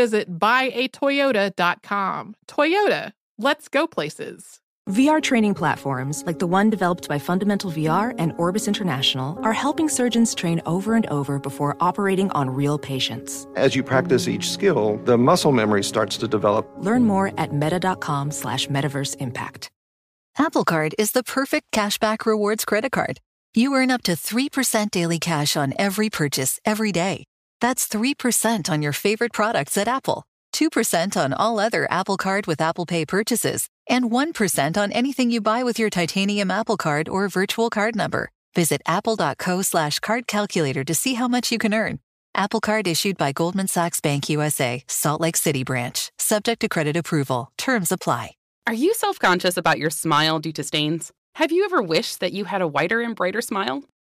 visit buyatoyota.com. Toyota, let's go places. VR training platforms, like the one developed by Fundamental VR and Orbis International, are helping surgeons train over and over before operating on real patients. As you practice each skill, the muscle memory starts to develop. Learn more at meta.com slash metaverse impact. Apple Card is the perfect cashback rewards credit card. You earn up to 3% daily cash on every purchase every day. That's 3% on your favorite products at Apple, 2% on all other Apple Card with Apple Pay purchases, and 1% on anything you buy with your titanium Apple Card or virtual card number. Visit apple.co slash card calculator to see how much you can earn. Apple Card issued by Goldman Sachs Bank USA, Salt Lake City branch, subject to credit approval. Terms apply. Are you self conscious about your smile due to stains? Have you ever wished that you had a whiter and brighter smile?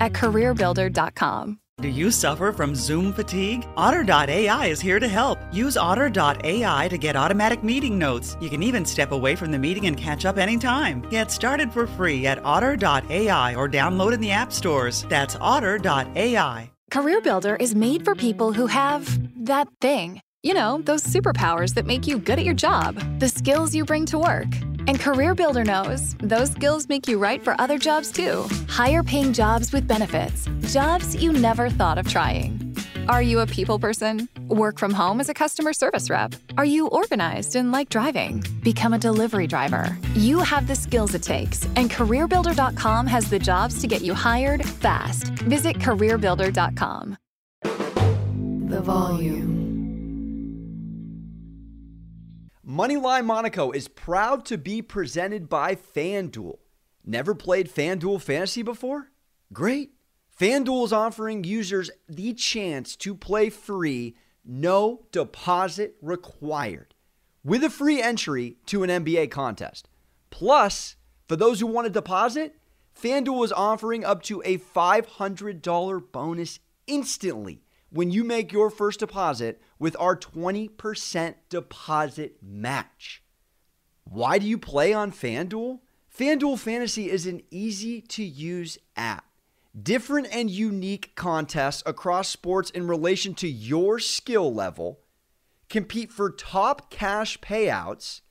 at careerbuilder.com. Do you suffer from Zoom fatigue? Otter.ai is here to help. Use Otter.ai to get automatic meeting notes. You can even step away from the meeting and catch up anytime. Get started for free at Otter.ai or download in the app stores. That's Otter.ai. CareerBuilder is made for people who have that thing. You know, those superpowers that make you good at your job, the skills you bring to work. And CareerBuilder knows those skills make you right for other jobs too. Higher paying jobs with benefits, jobs you never thought of trying. Are you a people person? Work from home as a customer service rep? Are you organized and like driving? Become a delivery driver. You have the skills it takes, and CareerBuilder.com has the jobs to get you hired fast. Visit CareerBuilder.com. The volume. Moneyline Monaco is proud to be presented by FanDuel. Never played FanDuel Fantasy before? Great. FanDuel is offering users the chance to play free, no deposit required, with a free entry to an NBA contest. Plus, for those who want to deposit, FanDuel is offering up to a $500 bonus instantly when you make your first deposit with our 20% deposit match. Why do you play on FanDuel? FanDuel Fantasy is an easy to use app. Different and unique contests across sports in relation to your skill level, compete for top cash payouts,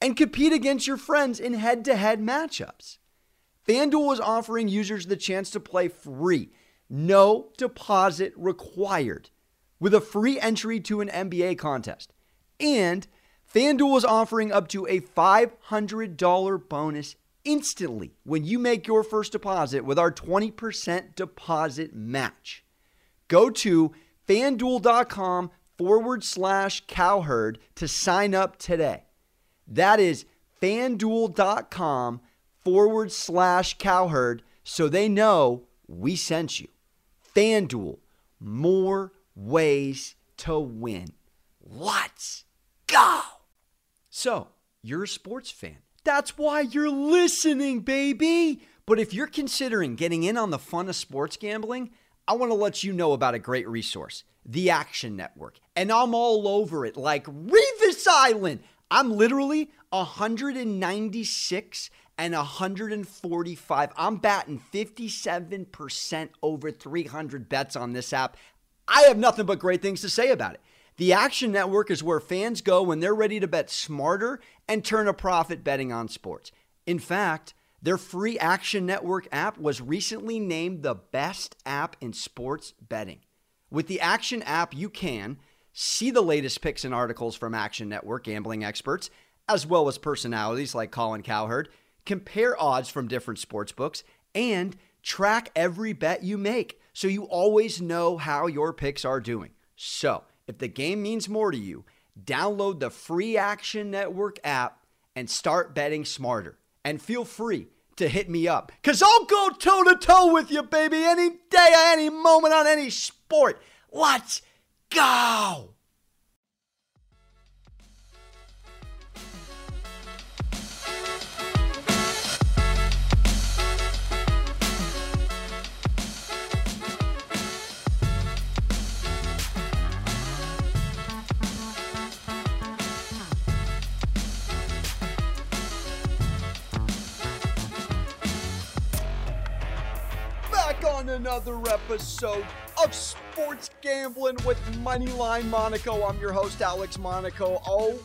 and compete against your friends in head to head matchups. FanDuel is offering users the chance to play free, no deposit required with a free entry to an NBA contest. And FanDuel is offering up to a $500 bonus instantly when you make your first deposit with our 20% deposit match. Go to fanduel.com forward slash cowherd to sign up today. That is fanduel.com forward slash cowherd so they know we sent you. FanDuel, more ways to win. Let's go. So, you're a sports fan. That's why you're listening, baby. But if you're considering getting in on the fun of sports gambling, I want to let you know about a great resource, the Action Network. And I'm all over it like Revis Island. I'm literally 196 and 145. I'm batting 57% over 300 bets on this app. I have nothing but great things to say about it. The Action Network is where fans go when they're ready to bet smarter and turn a profit betting on sports. In fact, their free Action Network app was recently named the best app in sports betting. With the Action app, you can see the latest picks and articles from Action Network gambling experts, as well as personalities like Colin Cowherd, compare odds from different sports books, and track every bet you make so you always know how your picks are doing. So, if the game means more to you, download the free Action Network app and start betting smarter. And feel free to hit me up because I'll go toe to toe with you, baby, any day, any moment, on any sport. Let's go. On another episode of Sports Gambling with Moneyline Monaco. I'm your host, Alex Monaco. Oh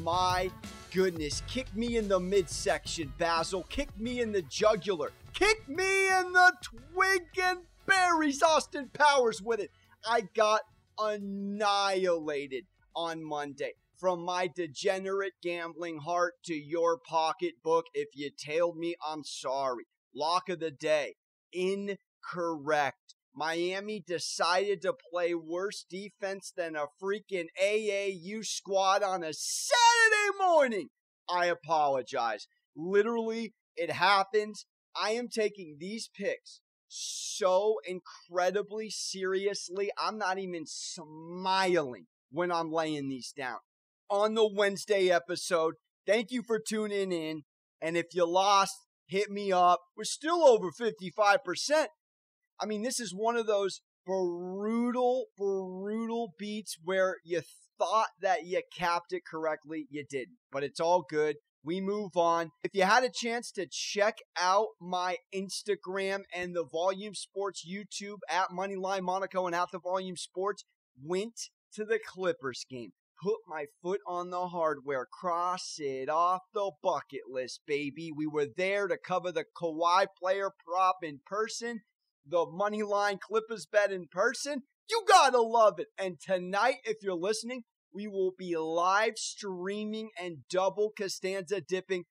my goodness. Kick me in the midsection, Basil. Kick me in the jugular. Kick me in the twig and berries, Austin Powers with it. I got annihilated on Monday. From my degenerate gambling heart to your pocketbook, if you tailed me, I'm sorry. Lock of the day in correct. Miami decided to play worse defense than a freaking AAU squad on a Saturday morning. I apologize. Literally, it happens. I am taking these picks so incredibly seriously. I'm not even smiling when I'm laying these down. On the Wednesday episode, thank you for tuning in. And if you lost, hit me up. We're still over 55%. I mean, this is one of those brutal, brutal beats where you thought that you capped it correctly. You didn't, but it's all good. We move on. If you had a chance to check out my Instagram and the Volume Sports YouTube at Moneyline Monaco and at the Volume Sports, went to the Clippers game. Put my foot on the hardware, cross it off the bucket list, baby. We were there to cover the Kawhi player prop in person the money line Clippers bet in person, you gotta love it. And tonight, if you're listening, we will be live streaming and double Costanza dipping,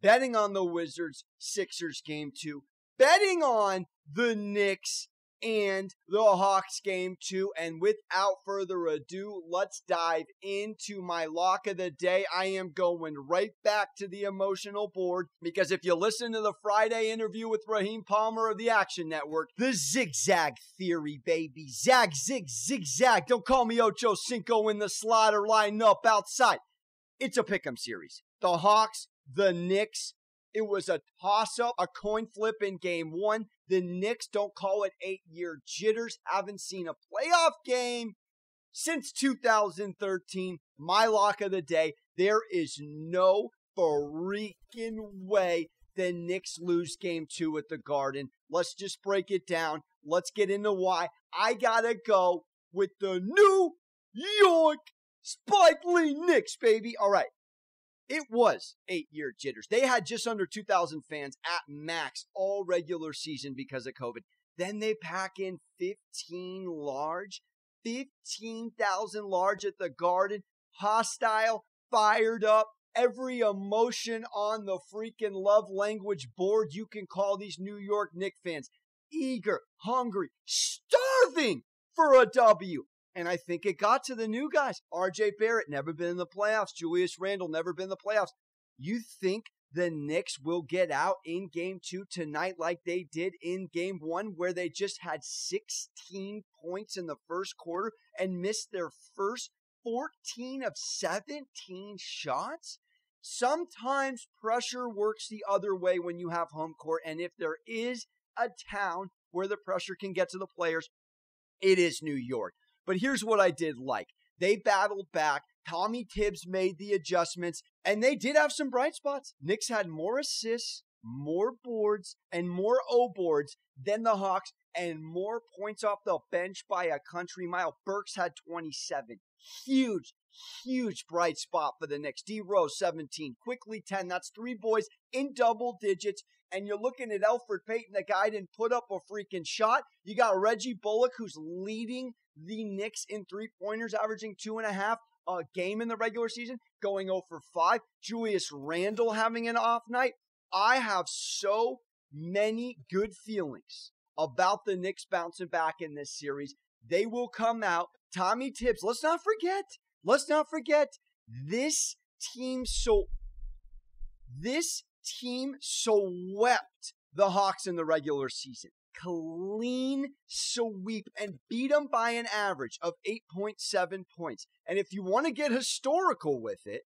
betting on the Wizards Sixers game two, betting on the Knicks and the Hawks game too. And without further ado, let's dive into my lock of the day. I am going right back to the emotional board because if you listen to the Friday interview with Raheem Palmer of the Action Network, the zigzag theory, baby. Zag, zig, zigzag. Don't call me Ocho Cinco in the slaughter line up outside. It's a pick'em series. The Hawks, the Knicks, it was a toss up, a coin flip in game one. The Knicks don't call it eight year jitters. Haven't seen a playoff game since 2013. My lock of the day. There is no freaking way the Knicks lose game two at the Garden. Let's just break it down. Let's get into why. I gotta go with the New York Spike Lee Knicks, baby. All right. It was eight year jitters. They had just under 2,000 fans at max all regular season because of COVID. Then they pack in 15 large, 15,000 large at the Garden, hostile, fired up, every emotion on the freaking love language board you can call these New York Knicks fans. Eager, hungry, starving for a W. And I think it got to the new guys. RJ Barrett, never been in the playoffs. Julius Randle, never been in the playoffs. You think the Knicks will get out in game two tonight like they did in game one, where they just had 16 points in the first quarter and missed their first 14 of 17 shots? Sometimes pressure works the other way when you have home court. And if there is a town where the pressure can get to the players, It is New York. But here's what I did like they battled back. Tommy Thibs made the adjustments, and they did have some bright spots. Knicks had more assists, more boards, and more O boards than the Hawks, and more points off the bench by a country mile. Burks had 27. Huge, huge bright spot for the Knicks. D Rose 17, Quickley 10. That's three boys in double digits. And you're looking at Elfrid Payton, the guy didn't put up a freaking shot. You got Reggie Bullock, who's leading the Knicks in three pointers, averaging two and a half a game in the regular season, going over 5. Julius Randle having an off night. I have so many good feelings about the Knicks bouncing back in this series. They will come out. Tommy Thibs, let's not forget, let's not forget this team so this team swept the Hawks in the regular season. Clean sweep and beat them by an average of 8.7 points. And if you want to get historical with it,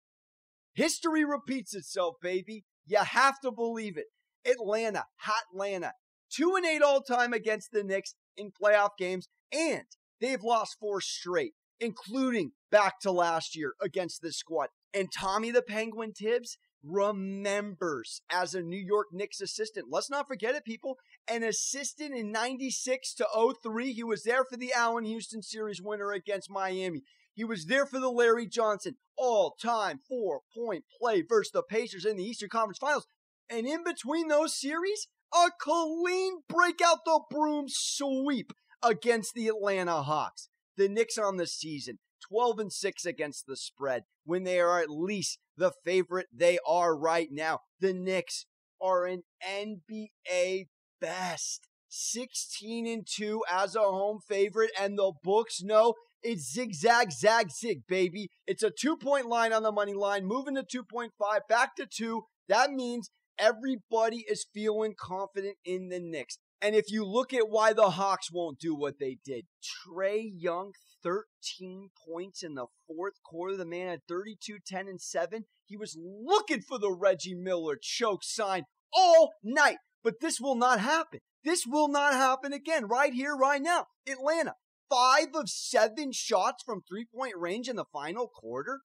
history repeats itself, baby. You have to believe it. Atlanta, hot Atlanta, two and eight all time against the Knicks in playoff games, and they've lost four straight, including back to last year against this squad. And Tommy the Penguin Thibs remembers as a New York Knicks assistant. Let's not forget it, people. An assistant in 96 to 03. He was there for the Allan Houston series winner against Miami. He was there for the Larry Johnson all time four point play versus the Pacers in the Eastern Conference Finals. And in between those series, a clean breakout the broom sweep against the Atlanta Hawks. The Knicks on the season, 12 and 6 against the spread when they are at least the favorite they are right now. The Knicks are an NBA best. 16 and 2 as a home favorite, and the books know it's zigzag, zag, zig, baby. It's a two point line on the money line, moving to 2.5, back to two. That means everybody is feeling confident in the Knicks. And if you look at why the Hawks won't do what they did, Trae Young, 13 points in the fourth quarter. The man had 32, 10, and 7. He was looking for the Reggie Miller choke sign all night. But this will not happen. This will not happen again right here, right now. Atlanta, five of seven shots from three point range in the final quarter.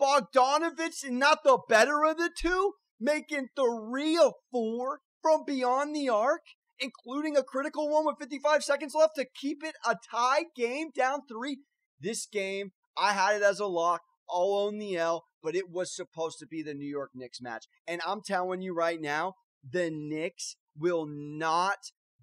Bogdanovich, not the better of the two, making three of four from beyond the arc, including a critical one with 55 seconds left to keep it a tie game down three. This game, I had it as a lock. I'll own the L, but it was supposed to be the New York Knicks match. And I'm telling you right now, the Knicks will not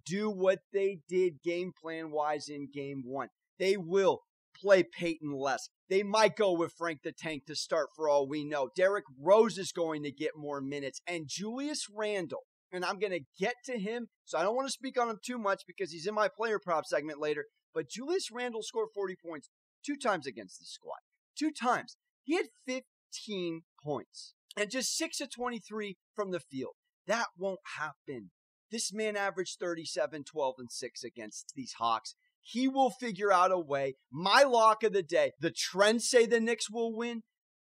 do what they did game plan wise in game one. They will play Payton less. They might go with Frank the Tank to start for all we know. Derrick Rose is going to get more minutes. And Julius Randle, and I'm going to get to him, so I don't want to speak on him too much because he's in my player prop segment later. But Julius Randle scored 40 points two times against the squad. Two times. He had 15 points and just 6 of 23 from the field. That won't happen. This man averaged 37, 12, and 6 against these Hawks. He will figure out a way. My lock of the day the trends say the Knicks will win.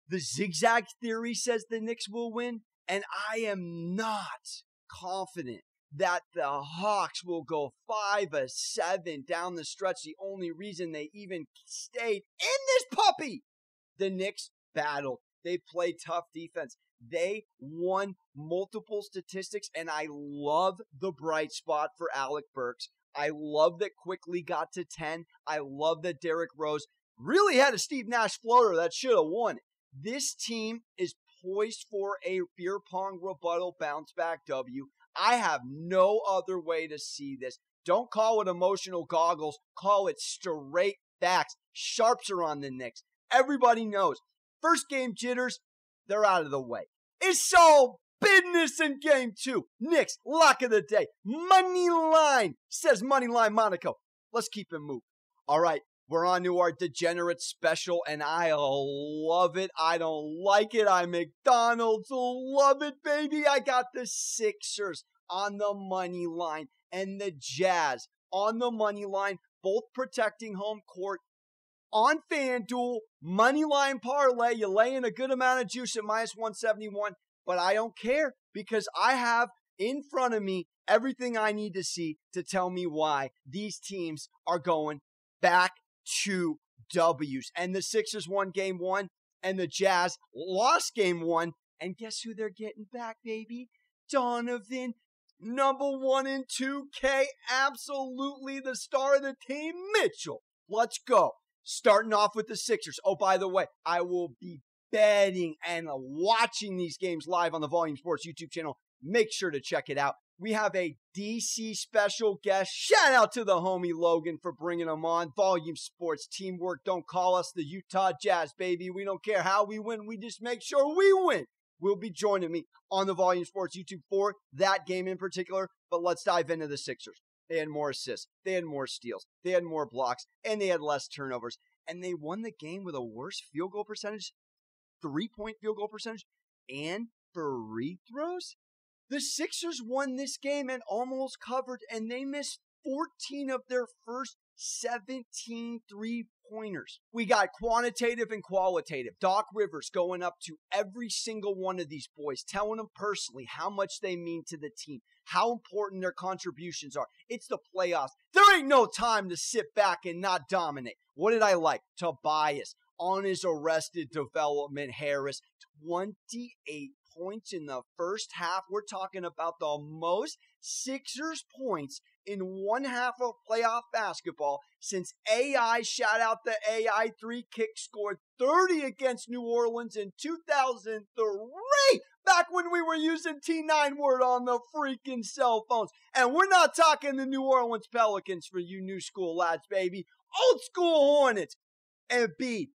The zigzag theory says the Knicks will win. And I am not confident that the Hawks will go five or seven down the stretch. The only reason they even stayed in this puppy, the Knicks battled. They played tough defense. They won multiple statistics, and I love the bright spot for Alec Burks. I love that Quickley got to 10. I love that Derrick Rose really had a Steve Nash floater that should have won. This team is poised for a beer pong rebuttal bounce back W. I have no other way to see this. Don't call it emotional goggles, call it straight facts. Sharps are on the Knicks. Everybody knows. First game jitters, they're out of the way. It's all business in game two. Knicks, lock of the day. Money line, says Money Line Monaco. Let's keep it moving. All right, we're on to our degenerate special, and I love it. I don't like it. I McDonald's love it, baby. I got the Sixers on the money line and the Jazz on the money line, both protecting home court on FanDuel, money line parlay. You lay in a good amount of juice at minus 171, but I don't care because I have in front of me everything I need to see to tell me why these teams are going back to W's. And the Sixers won game one, and the Jazz lost game one. And guess who they're getting back, baby? Donovan, number one in 2K, absolutely the star of the team, Mitchell. Let's go. Starting off with the Sixers. Oh, by the way, I will be betting and watching these games live on the Volume Sports YouTube channel. Make sure to check it out. We have a DC special guest. Shout out to the homie Logan for bringing him on. Volume Sports teamwork. Don't call us the Utah Jazz, baby. We don't care how we win. We just make sure we win. Will be joining me on the Volume Sports YouTube for that game in particular. But let's dive into the Sixers. They had more assists, they had more steals, they had more blocks, and they had less turnovers. And they won the game with a worse field goal percentage, three point field goal percentage, and free throws. The Sixers won this game and almost covered, and they missed 14 of their first 17 three pointers. We got quantitative and qualitative. Doc Rivers going up to every single one of these boys, telling them personally how much they mean to the team, how important their contributions are. It's the playoffs. There ain't no time to sit back and not dominate. What did I like? Tobias on his arrested development, Harris, 28 points in the first half. We're talking about the most Sixers points in one half of playoff basketball since AI shout out the AI three kick scored 30 against New Orleans in 2003 back when we were using T9 word on the freaking cell phones. And we're not talking the New Orleans Pelicans for you new school lads, baby. Old school Hornets. And B,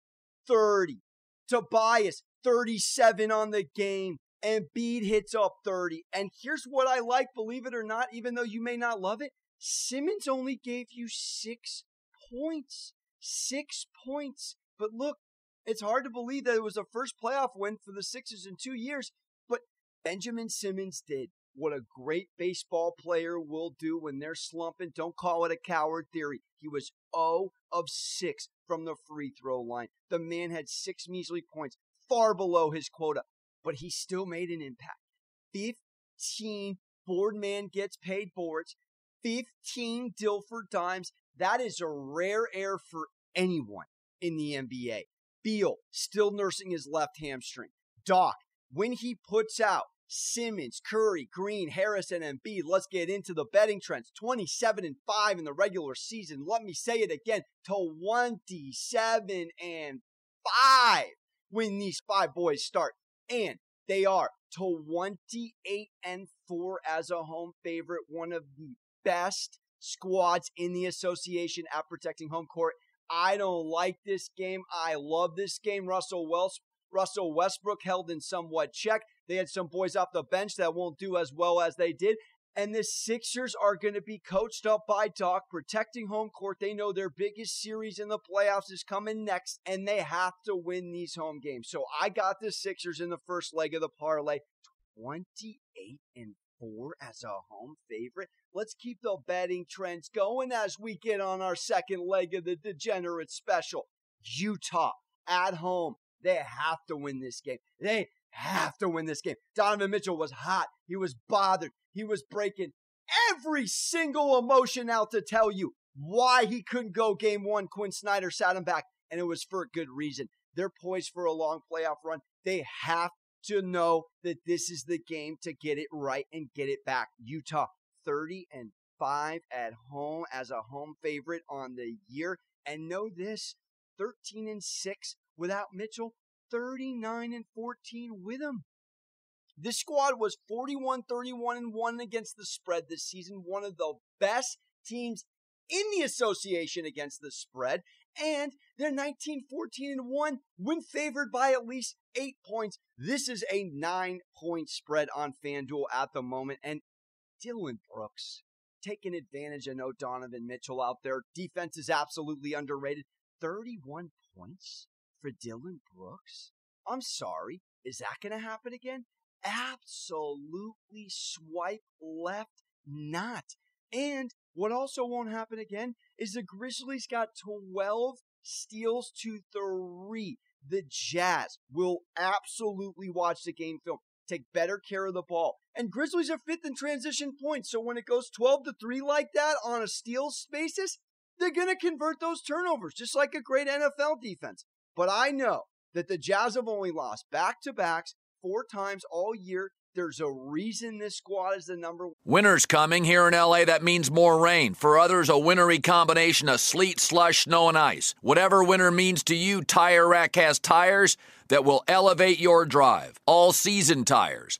30. Tobias, 37 on the game. Embiid hits up 30. And here's what I like, believe it or not, even though you may not love it. Simmons only gave you six points. Six points. But look, it's hard to believe that it was a first playoff win for the Sixers in two years, but Benjamin Simmons did what a great baseball player will do when they're slumping. Don't call it a coward theory. He was 0 of 6 from the free throw line. The man had six measly points, far below his quota but he still made an impact. 15 Boardman gets paid boards, 15 Dilfer dimes. That is a rare air for anyone in the NBA. Beal still nursing his left hamstring. Doc, when he puts out Simmons, Curry, Green, Harris, and Embiid. Let's get into the betting trends. 27 and 5 in the regular season. Let me say it again. 27 and 5 when these five boys start and they are 28 and 4 as a home favorite, one of the best squads in the association at protecting home court. I don't like this game. I love this game. Russell Wells, Russell Westbrook held in somewhat check. They had some boys off the bench that won't do as well as they did. And the Sixers are going to be coached up by Doc, protecting home court. They know their biggest series in the playoffs is coming next, and they have to win these home games. So I got the Sixers in the first leg of the parlay, 28 and 4 as a home favorite. Let's keep the betting trends going as we get on our second leg of the degenerate special. Utah at home. They have to win this game. They have to win this game. Donovan Mitchell was hot. He was bothered. He was breaking every single emotion out to tell you why he couldn't go game one. Quin Snyder sat him back, and it was for a good reason. They're poised for a long playoff run. They have to know that this is the game to get it right and get it back. Utah 30 and 5 at home as a home favorite on the year. And know this 13 and 6 without Mitchell, 39 and 14 with him. This squad was 41 31 and 1 against the spread this season, one of the best teams in the association against the spread, and they're 19 14 and 1 when favored by at least 8 points. This is a 9 point spread on FanDuel at the moment and Dillon Brooks taking advantage of no Donovan Mitchell out there. Defense is absolutely underrated. 31 points for Dillon Brooks? I'm sorry. Is that going to happen again? absolutely swipe left not. And what also won't happen again is the Grizzlies got 12 steals to three. The Jazz will absolutely watch the game film, take better care of the ball. And Grizzlies are fifth in transition points. So when it goes 12 to 3 like that on a steals basis, they're going to convert those turnovers just like a great NFL defense. But I know that the Jazz have only lost back to backs four times all year. There's a reason this squad is the number one. Winter's coming here in LA. That means more rain. For others, a wintry combination of sleet, slush, snow, and ice. Whatever winter means to you, Tire Rack has tires that will elevate your drive. All season tires,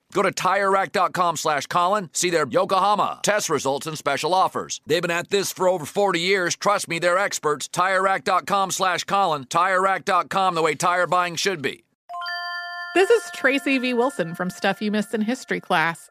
Go to TireRack.com slash Colin. See their Yokohama test results and special offers. They've been at this for over 40 years. Trust me, they're experts. TireRack.com slash Colin. TireRack.com, the way tire buying should be. This is Tracy V. Wilson from Stuff You Missed in History class.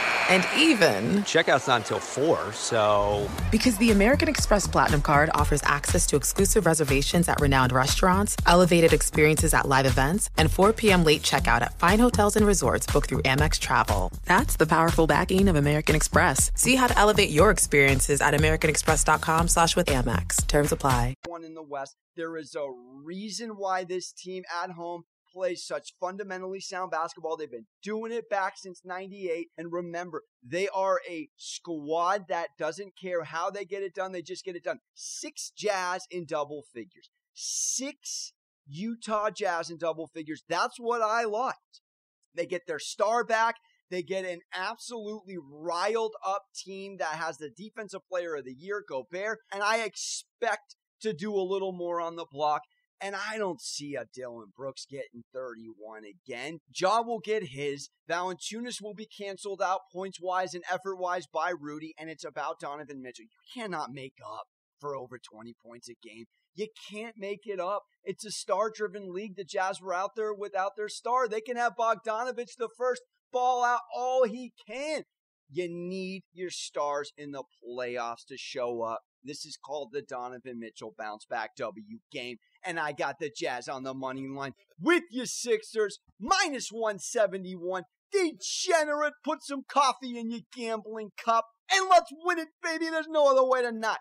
And even, Checkout's not until 4, so. Because the American Express Platinum Card offers access to exclusive reservations at renowned restaurants, elevated experiences at live events, and 4 p.m. late checkout at fine hotels and resorts booked through Amex Travel. That's the powerful backing of American Express. See how to elevate your experiences at americanexpress.com slash with Amex. Terms apply. One in the West. There is a reason why this team at home plays such fundamentally sound basketball. They've been doing it back since 98. And remember, they are a squad that doesn't care how they get it done. They just get it done. Six Jazz in double figures. Six Utah Jazz in double figures. That's what I liked. They get their star back. They get an absolutely riled up team that has the defensive player of the year, Gobert. And I expect to do a little more on the block. And I don't see a Dillon Brooks getting 31 again. Ja will get his. Valanciunas will be canceled out points wise and effort wise by Rudy. And it's about Donovan Mitchell. You cannot make up for over 20 points a game. You can't make it up. It's a star driven league. The Jazz were out there without their star. They can have Bogdanovich the first ball out all he can. You need your stars in the playoffs to show up. This is called the Donovan Mitchell bounce back W game. And I got the Jazz on the money line with your Sixers, minus 171. Degenerate, put some coffee in your gambling cup and let's win it, baby. There's no other way to not.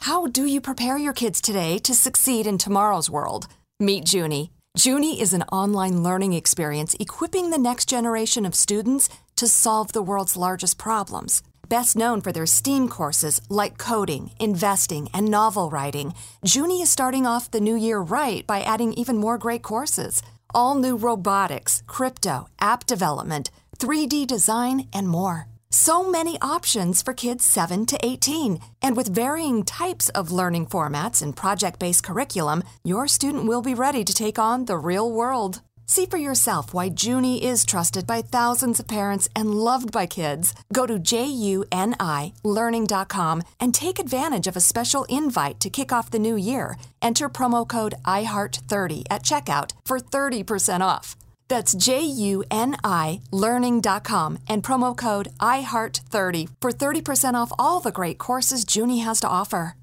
How do you prepare your kids today to succeed in tomorrow's world? Meet Junie. Junie is an online learning experience equipping the next generation of students to solve the world's largest problems. Best known for their STEAM courses like coding, investing, and novel writing, Junie is starting off the new year right by adding even more great courses. All new robotics, crypto, app development, 3D design, and more. So many options for kids 7 to 18. And with varying types of learning formats and project based curriculum, your student will be ready to take on the real world. See for yourself why Junie is trusted by thousands of parents and loved by kids. Go to junilearning.com and take advantage of a special invite to kick off the new year. Enter promo code IHEART30 at checkout for 30% off. That's J-U-N-I learning.com and promo code IHEART30 for 30% off all the great courses Junie has to offer.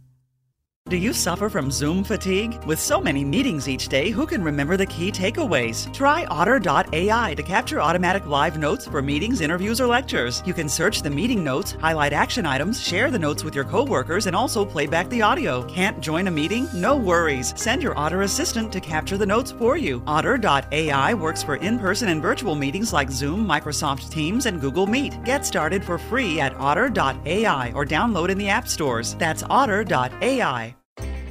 Do you suffer from Zoom fatigue? With so many meetings each day, who can remember the key takeaways? Try Otter.ai to capture automatic live notes for meetings, interviews, or lectures. You can search the meeting notes, highlight action items, share the notes with your coworkers, and also play back the audio. Can't join a meeting? No worries. Send your Otter assistant to capture the notes for you. Otter.ai works for in person and virtual meetings like Zoom, Microsoft Teams, and Google Meet. Get started for free at Otter.ai or download in the app stores. That's Otter.ai.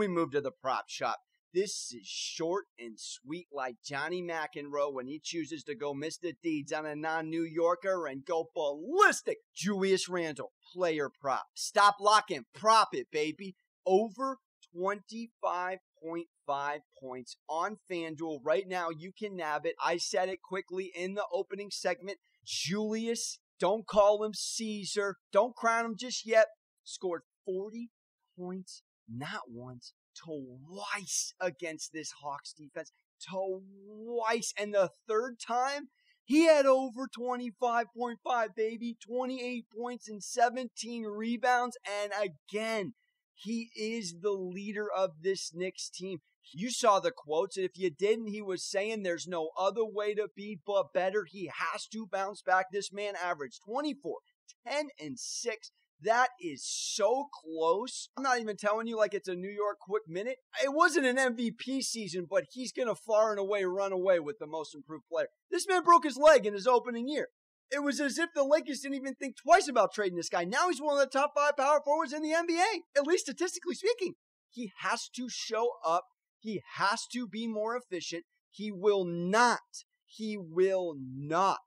We move to the prop shop. This is short and sweet like Johnny McEnroe when he chooses to go Mr. Deeds on a non New Yorker and go ballistic. Julius Randle, player prop. Stop locking, prop it, baby. Over 25.5 points on FanDuel. Right now, you can nab it. I said it quickly in the opening segment. Julius, don't call him Caesar. Don't crown him just yet. Scored 40 points not once, twice against this Hawks defense. Twice. And the third time, he had over 25.5, baby. 28 points and 17 rebounds. And again, he is the leader of this Knicks team. You saw the quotes, and if you didn't, he was saying there's no other way to be but better. He has to bounce back. This man averaged 24, 10, and 6 that is so close. I'm not even telling you like it's a New York quick minute. It wasn't an MVP season, but he's going to far and away run away with the most improved player. This man broke his leg in his opening year. It was as if the Lakers didn't even think twice about trading this guy. Now he's one of the top five power forwards in the NBA, at least statistically speaking. He has to show up. He has to be more efficient. He will not, he will not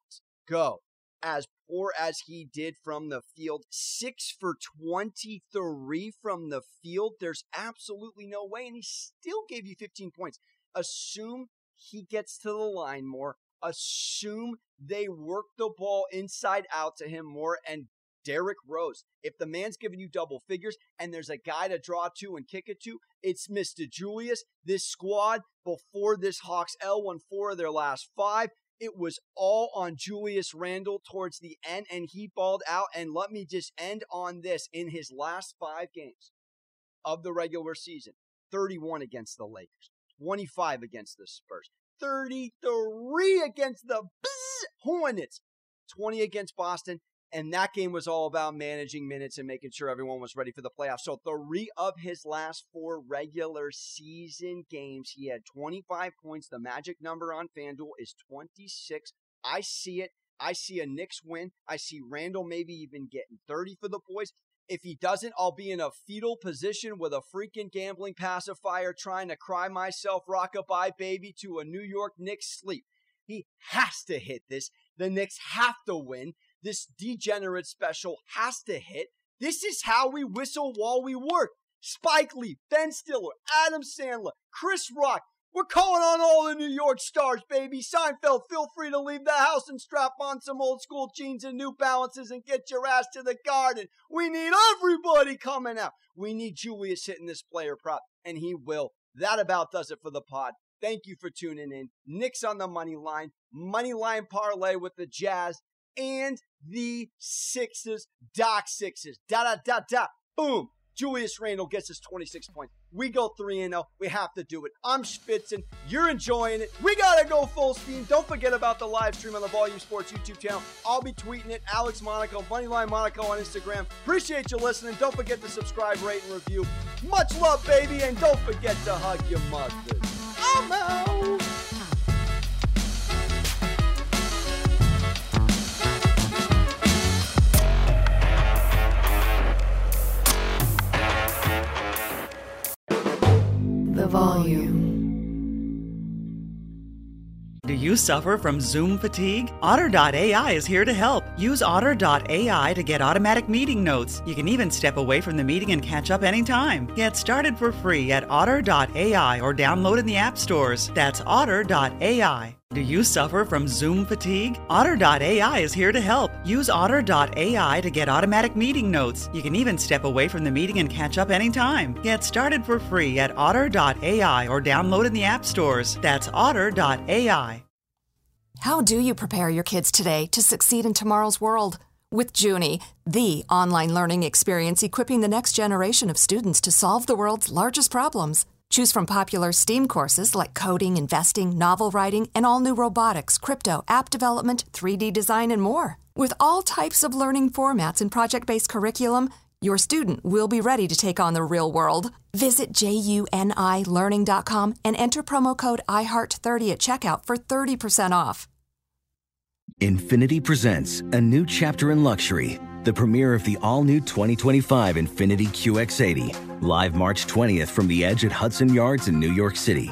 go as poor as he did from the field. Six for 23 from the field. There's absolutely no way. And he still gave you 15 points. Assume he gets to the line more. Assume they work the ball inside out to him more and Derrick Rose. If the man's giving you double figures and there's a guy to draw to and kick it to, it's Mr. Julius. This squad, before this Hawks L won four of their last five. It was all on Julius Randle towards the end, and he balled out. And let me just end on this in his last five games of the regular season 31 against the Lakers, 25 against the Spurs, 33 against the Hornets, 20 against Boston, and that game was all about managing minutes and making sure everyone was ready for the playoffs. So, three of his last four regular season games, he had 25 points. The magic number on FanDuel is 26. I see it. I see a Knicks win. I see Randle maybe even getting 30 for the boys. If he doesn't, I'll be in a fetal position with a freaking gambling pacifier trying to cry myself rockabye baby to a New York Knicks sleep. He has to hit this. The Knicks have to win. This degenerate special has to hit. This is how we whistle while we work. Spike Lee, Ben Stiller, Adam Sandler, Chris Rock. We're calling on all the New York stars, baby. Seinfeld, feel free to leave the house and strap on some old school jeans and New Balances and get your ass to the garden. We need everybody coming out. We need Julius hitting this player prop, and he will. That about does it for the pod. Thank you for tuning in. Knicks on the money line, money line parlay with the Jazz and the Sixers. Doc Sixers. Da da da da. Boom. Julius Randle gets his 26 points. We go 3 0. We have to do it. I'm Spitzen. You're enjoying it. We got to go full steam. Don't forget about the live stream on the Volume Sports YouTube channel. I'll be tweeting it. Alex Monaco, Moneyline Monaco on Instagram. Appreciate you listening. Don't forget to subscribe, rate, and review. Much love, baby. And don't forget to hug your mother. I'm out. Do you suffer from Zoom fatigue? Otter.ai is here to help. Use Otter.ai to get automatic meeting notes. You can even step away from the meeting and catch up anytime. Get started for free at Otter.ai or download in the app stores. That's Otter.ai. Do you suffer from Zoom fatigue? Otter.ai is here to help. Use Otter.ai to get automatic meeting notes. You can even step away from the meeting and catch up anytime. Get started for free at Otter.ai or download in the app stores. That's Otter.ai. How do you prepare your kids today to succeed in tomorrow's world? With Juni, the online learning experience equipping the next generation of students to solve the world's largest problems. Choose from popular STEAM courses like coding, investing, novel writing, and all new robotics, crypto, app development, 3D design, and more. With all types of learning formats and project based curriculum, your student will be ready to take on the real world. Visit junilearning.com and enter promo code IHEART30 at checkout for 30% off. Infiniti presents a new chapter in luxury, the premiere of the all new 2025 Infiniti QX80, live March 20th from the edge at Hudson Yards in New York City,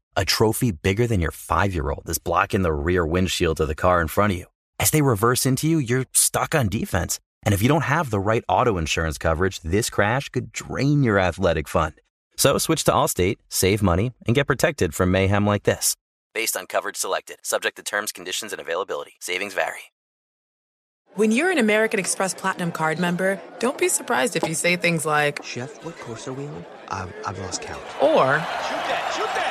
A trophy bigger than your five year old is blocking the rear windshield of the car in front of you. As they reverse into you, you're stuck on defense. And if you don't have the right auto insurance coverage, this crash could drain your athletic fund. So switch to Allstate, save money, and get protected from mayhem like this. Based on coverage selected, subject to terms, conditions, and availability. Savings vary. When you're an American Express Platinum card member, don't be surprised if you say things like, Chef, what course are we on? I've, I've lost count. or, Shoot that, shoot that!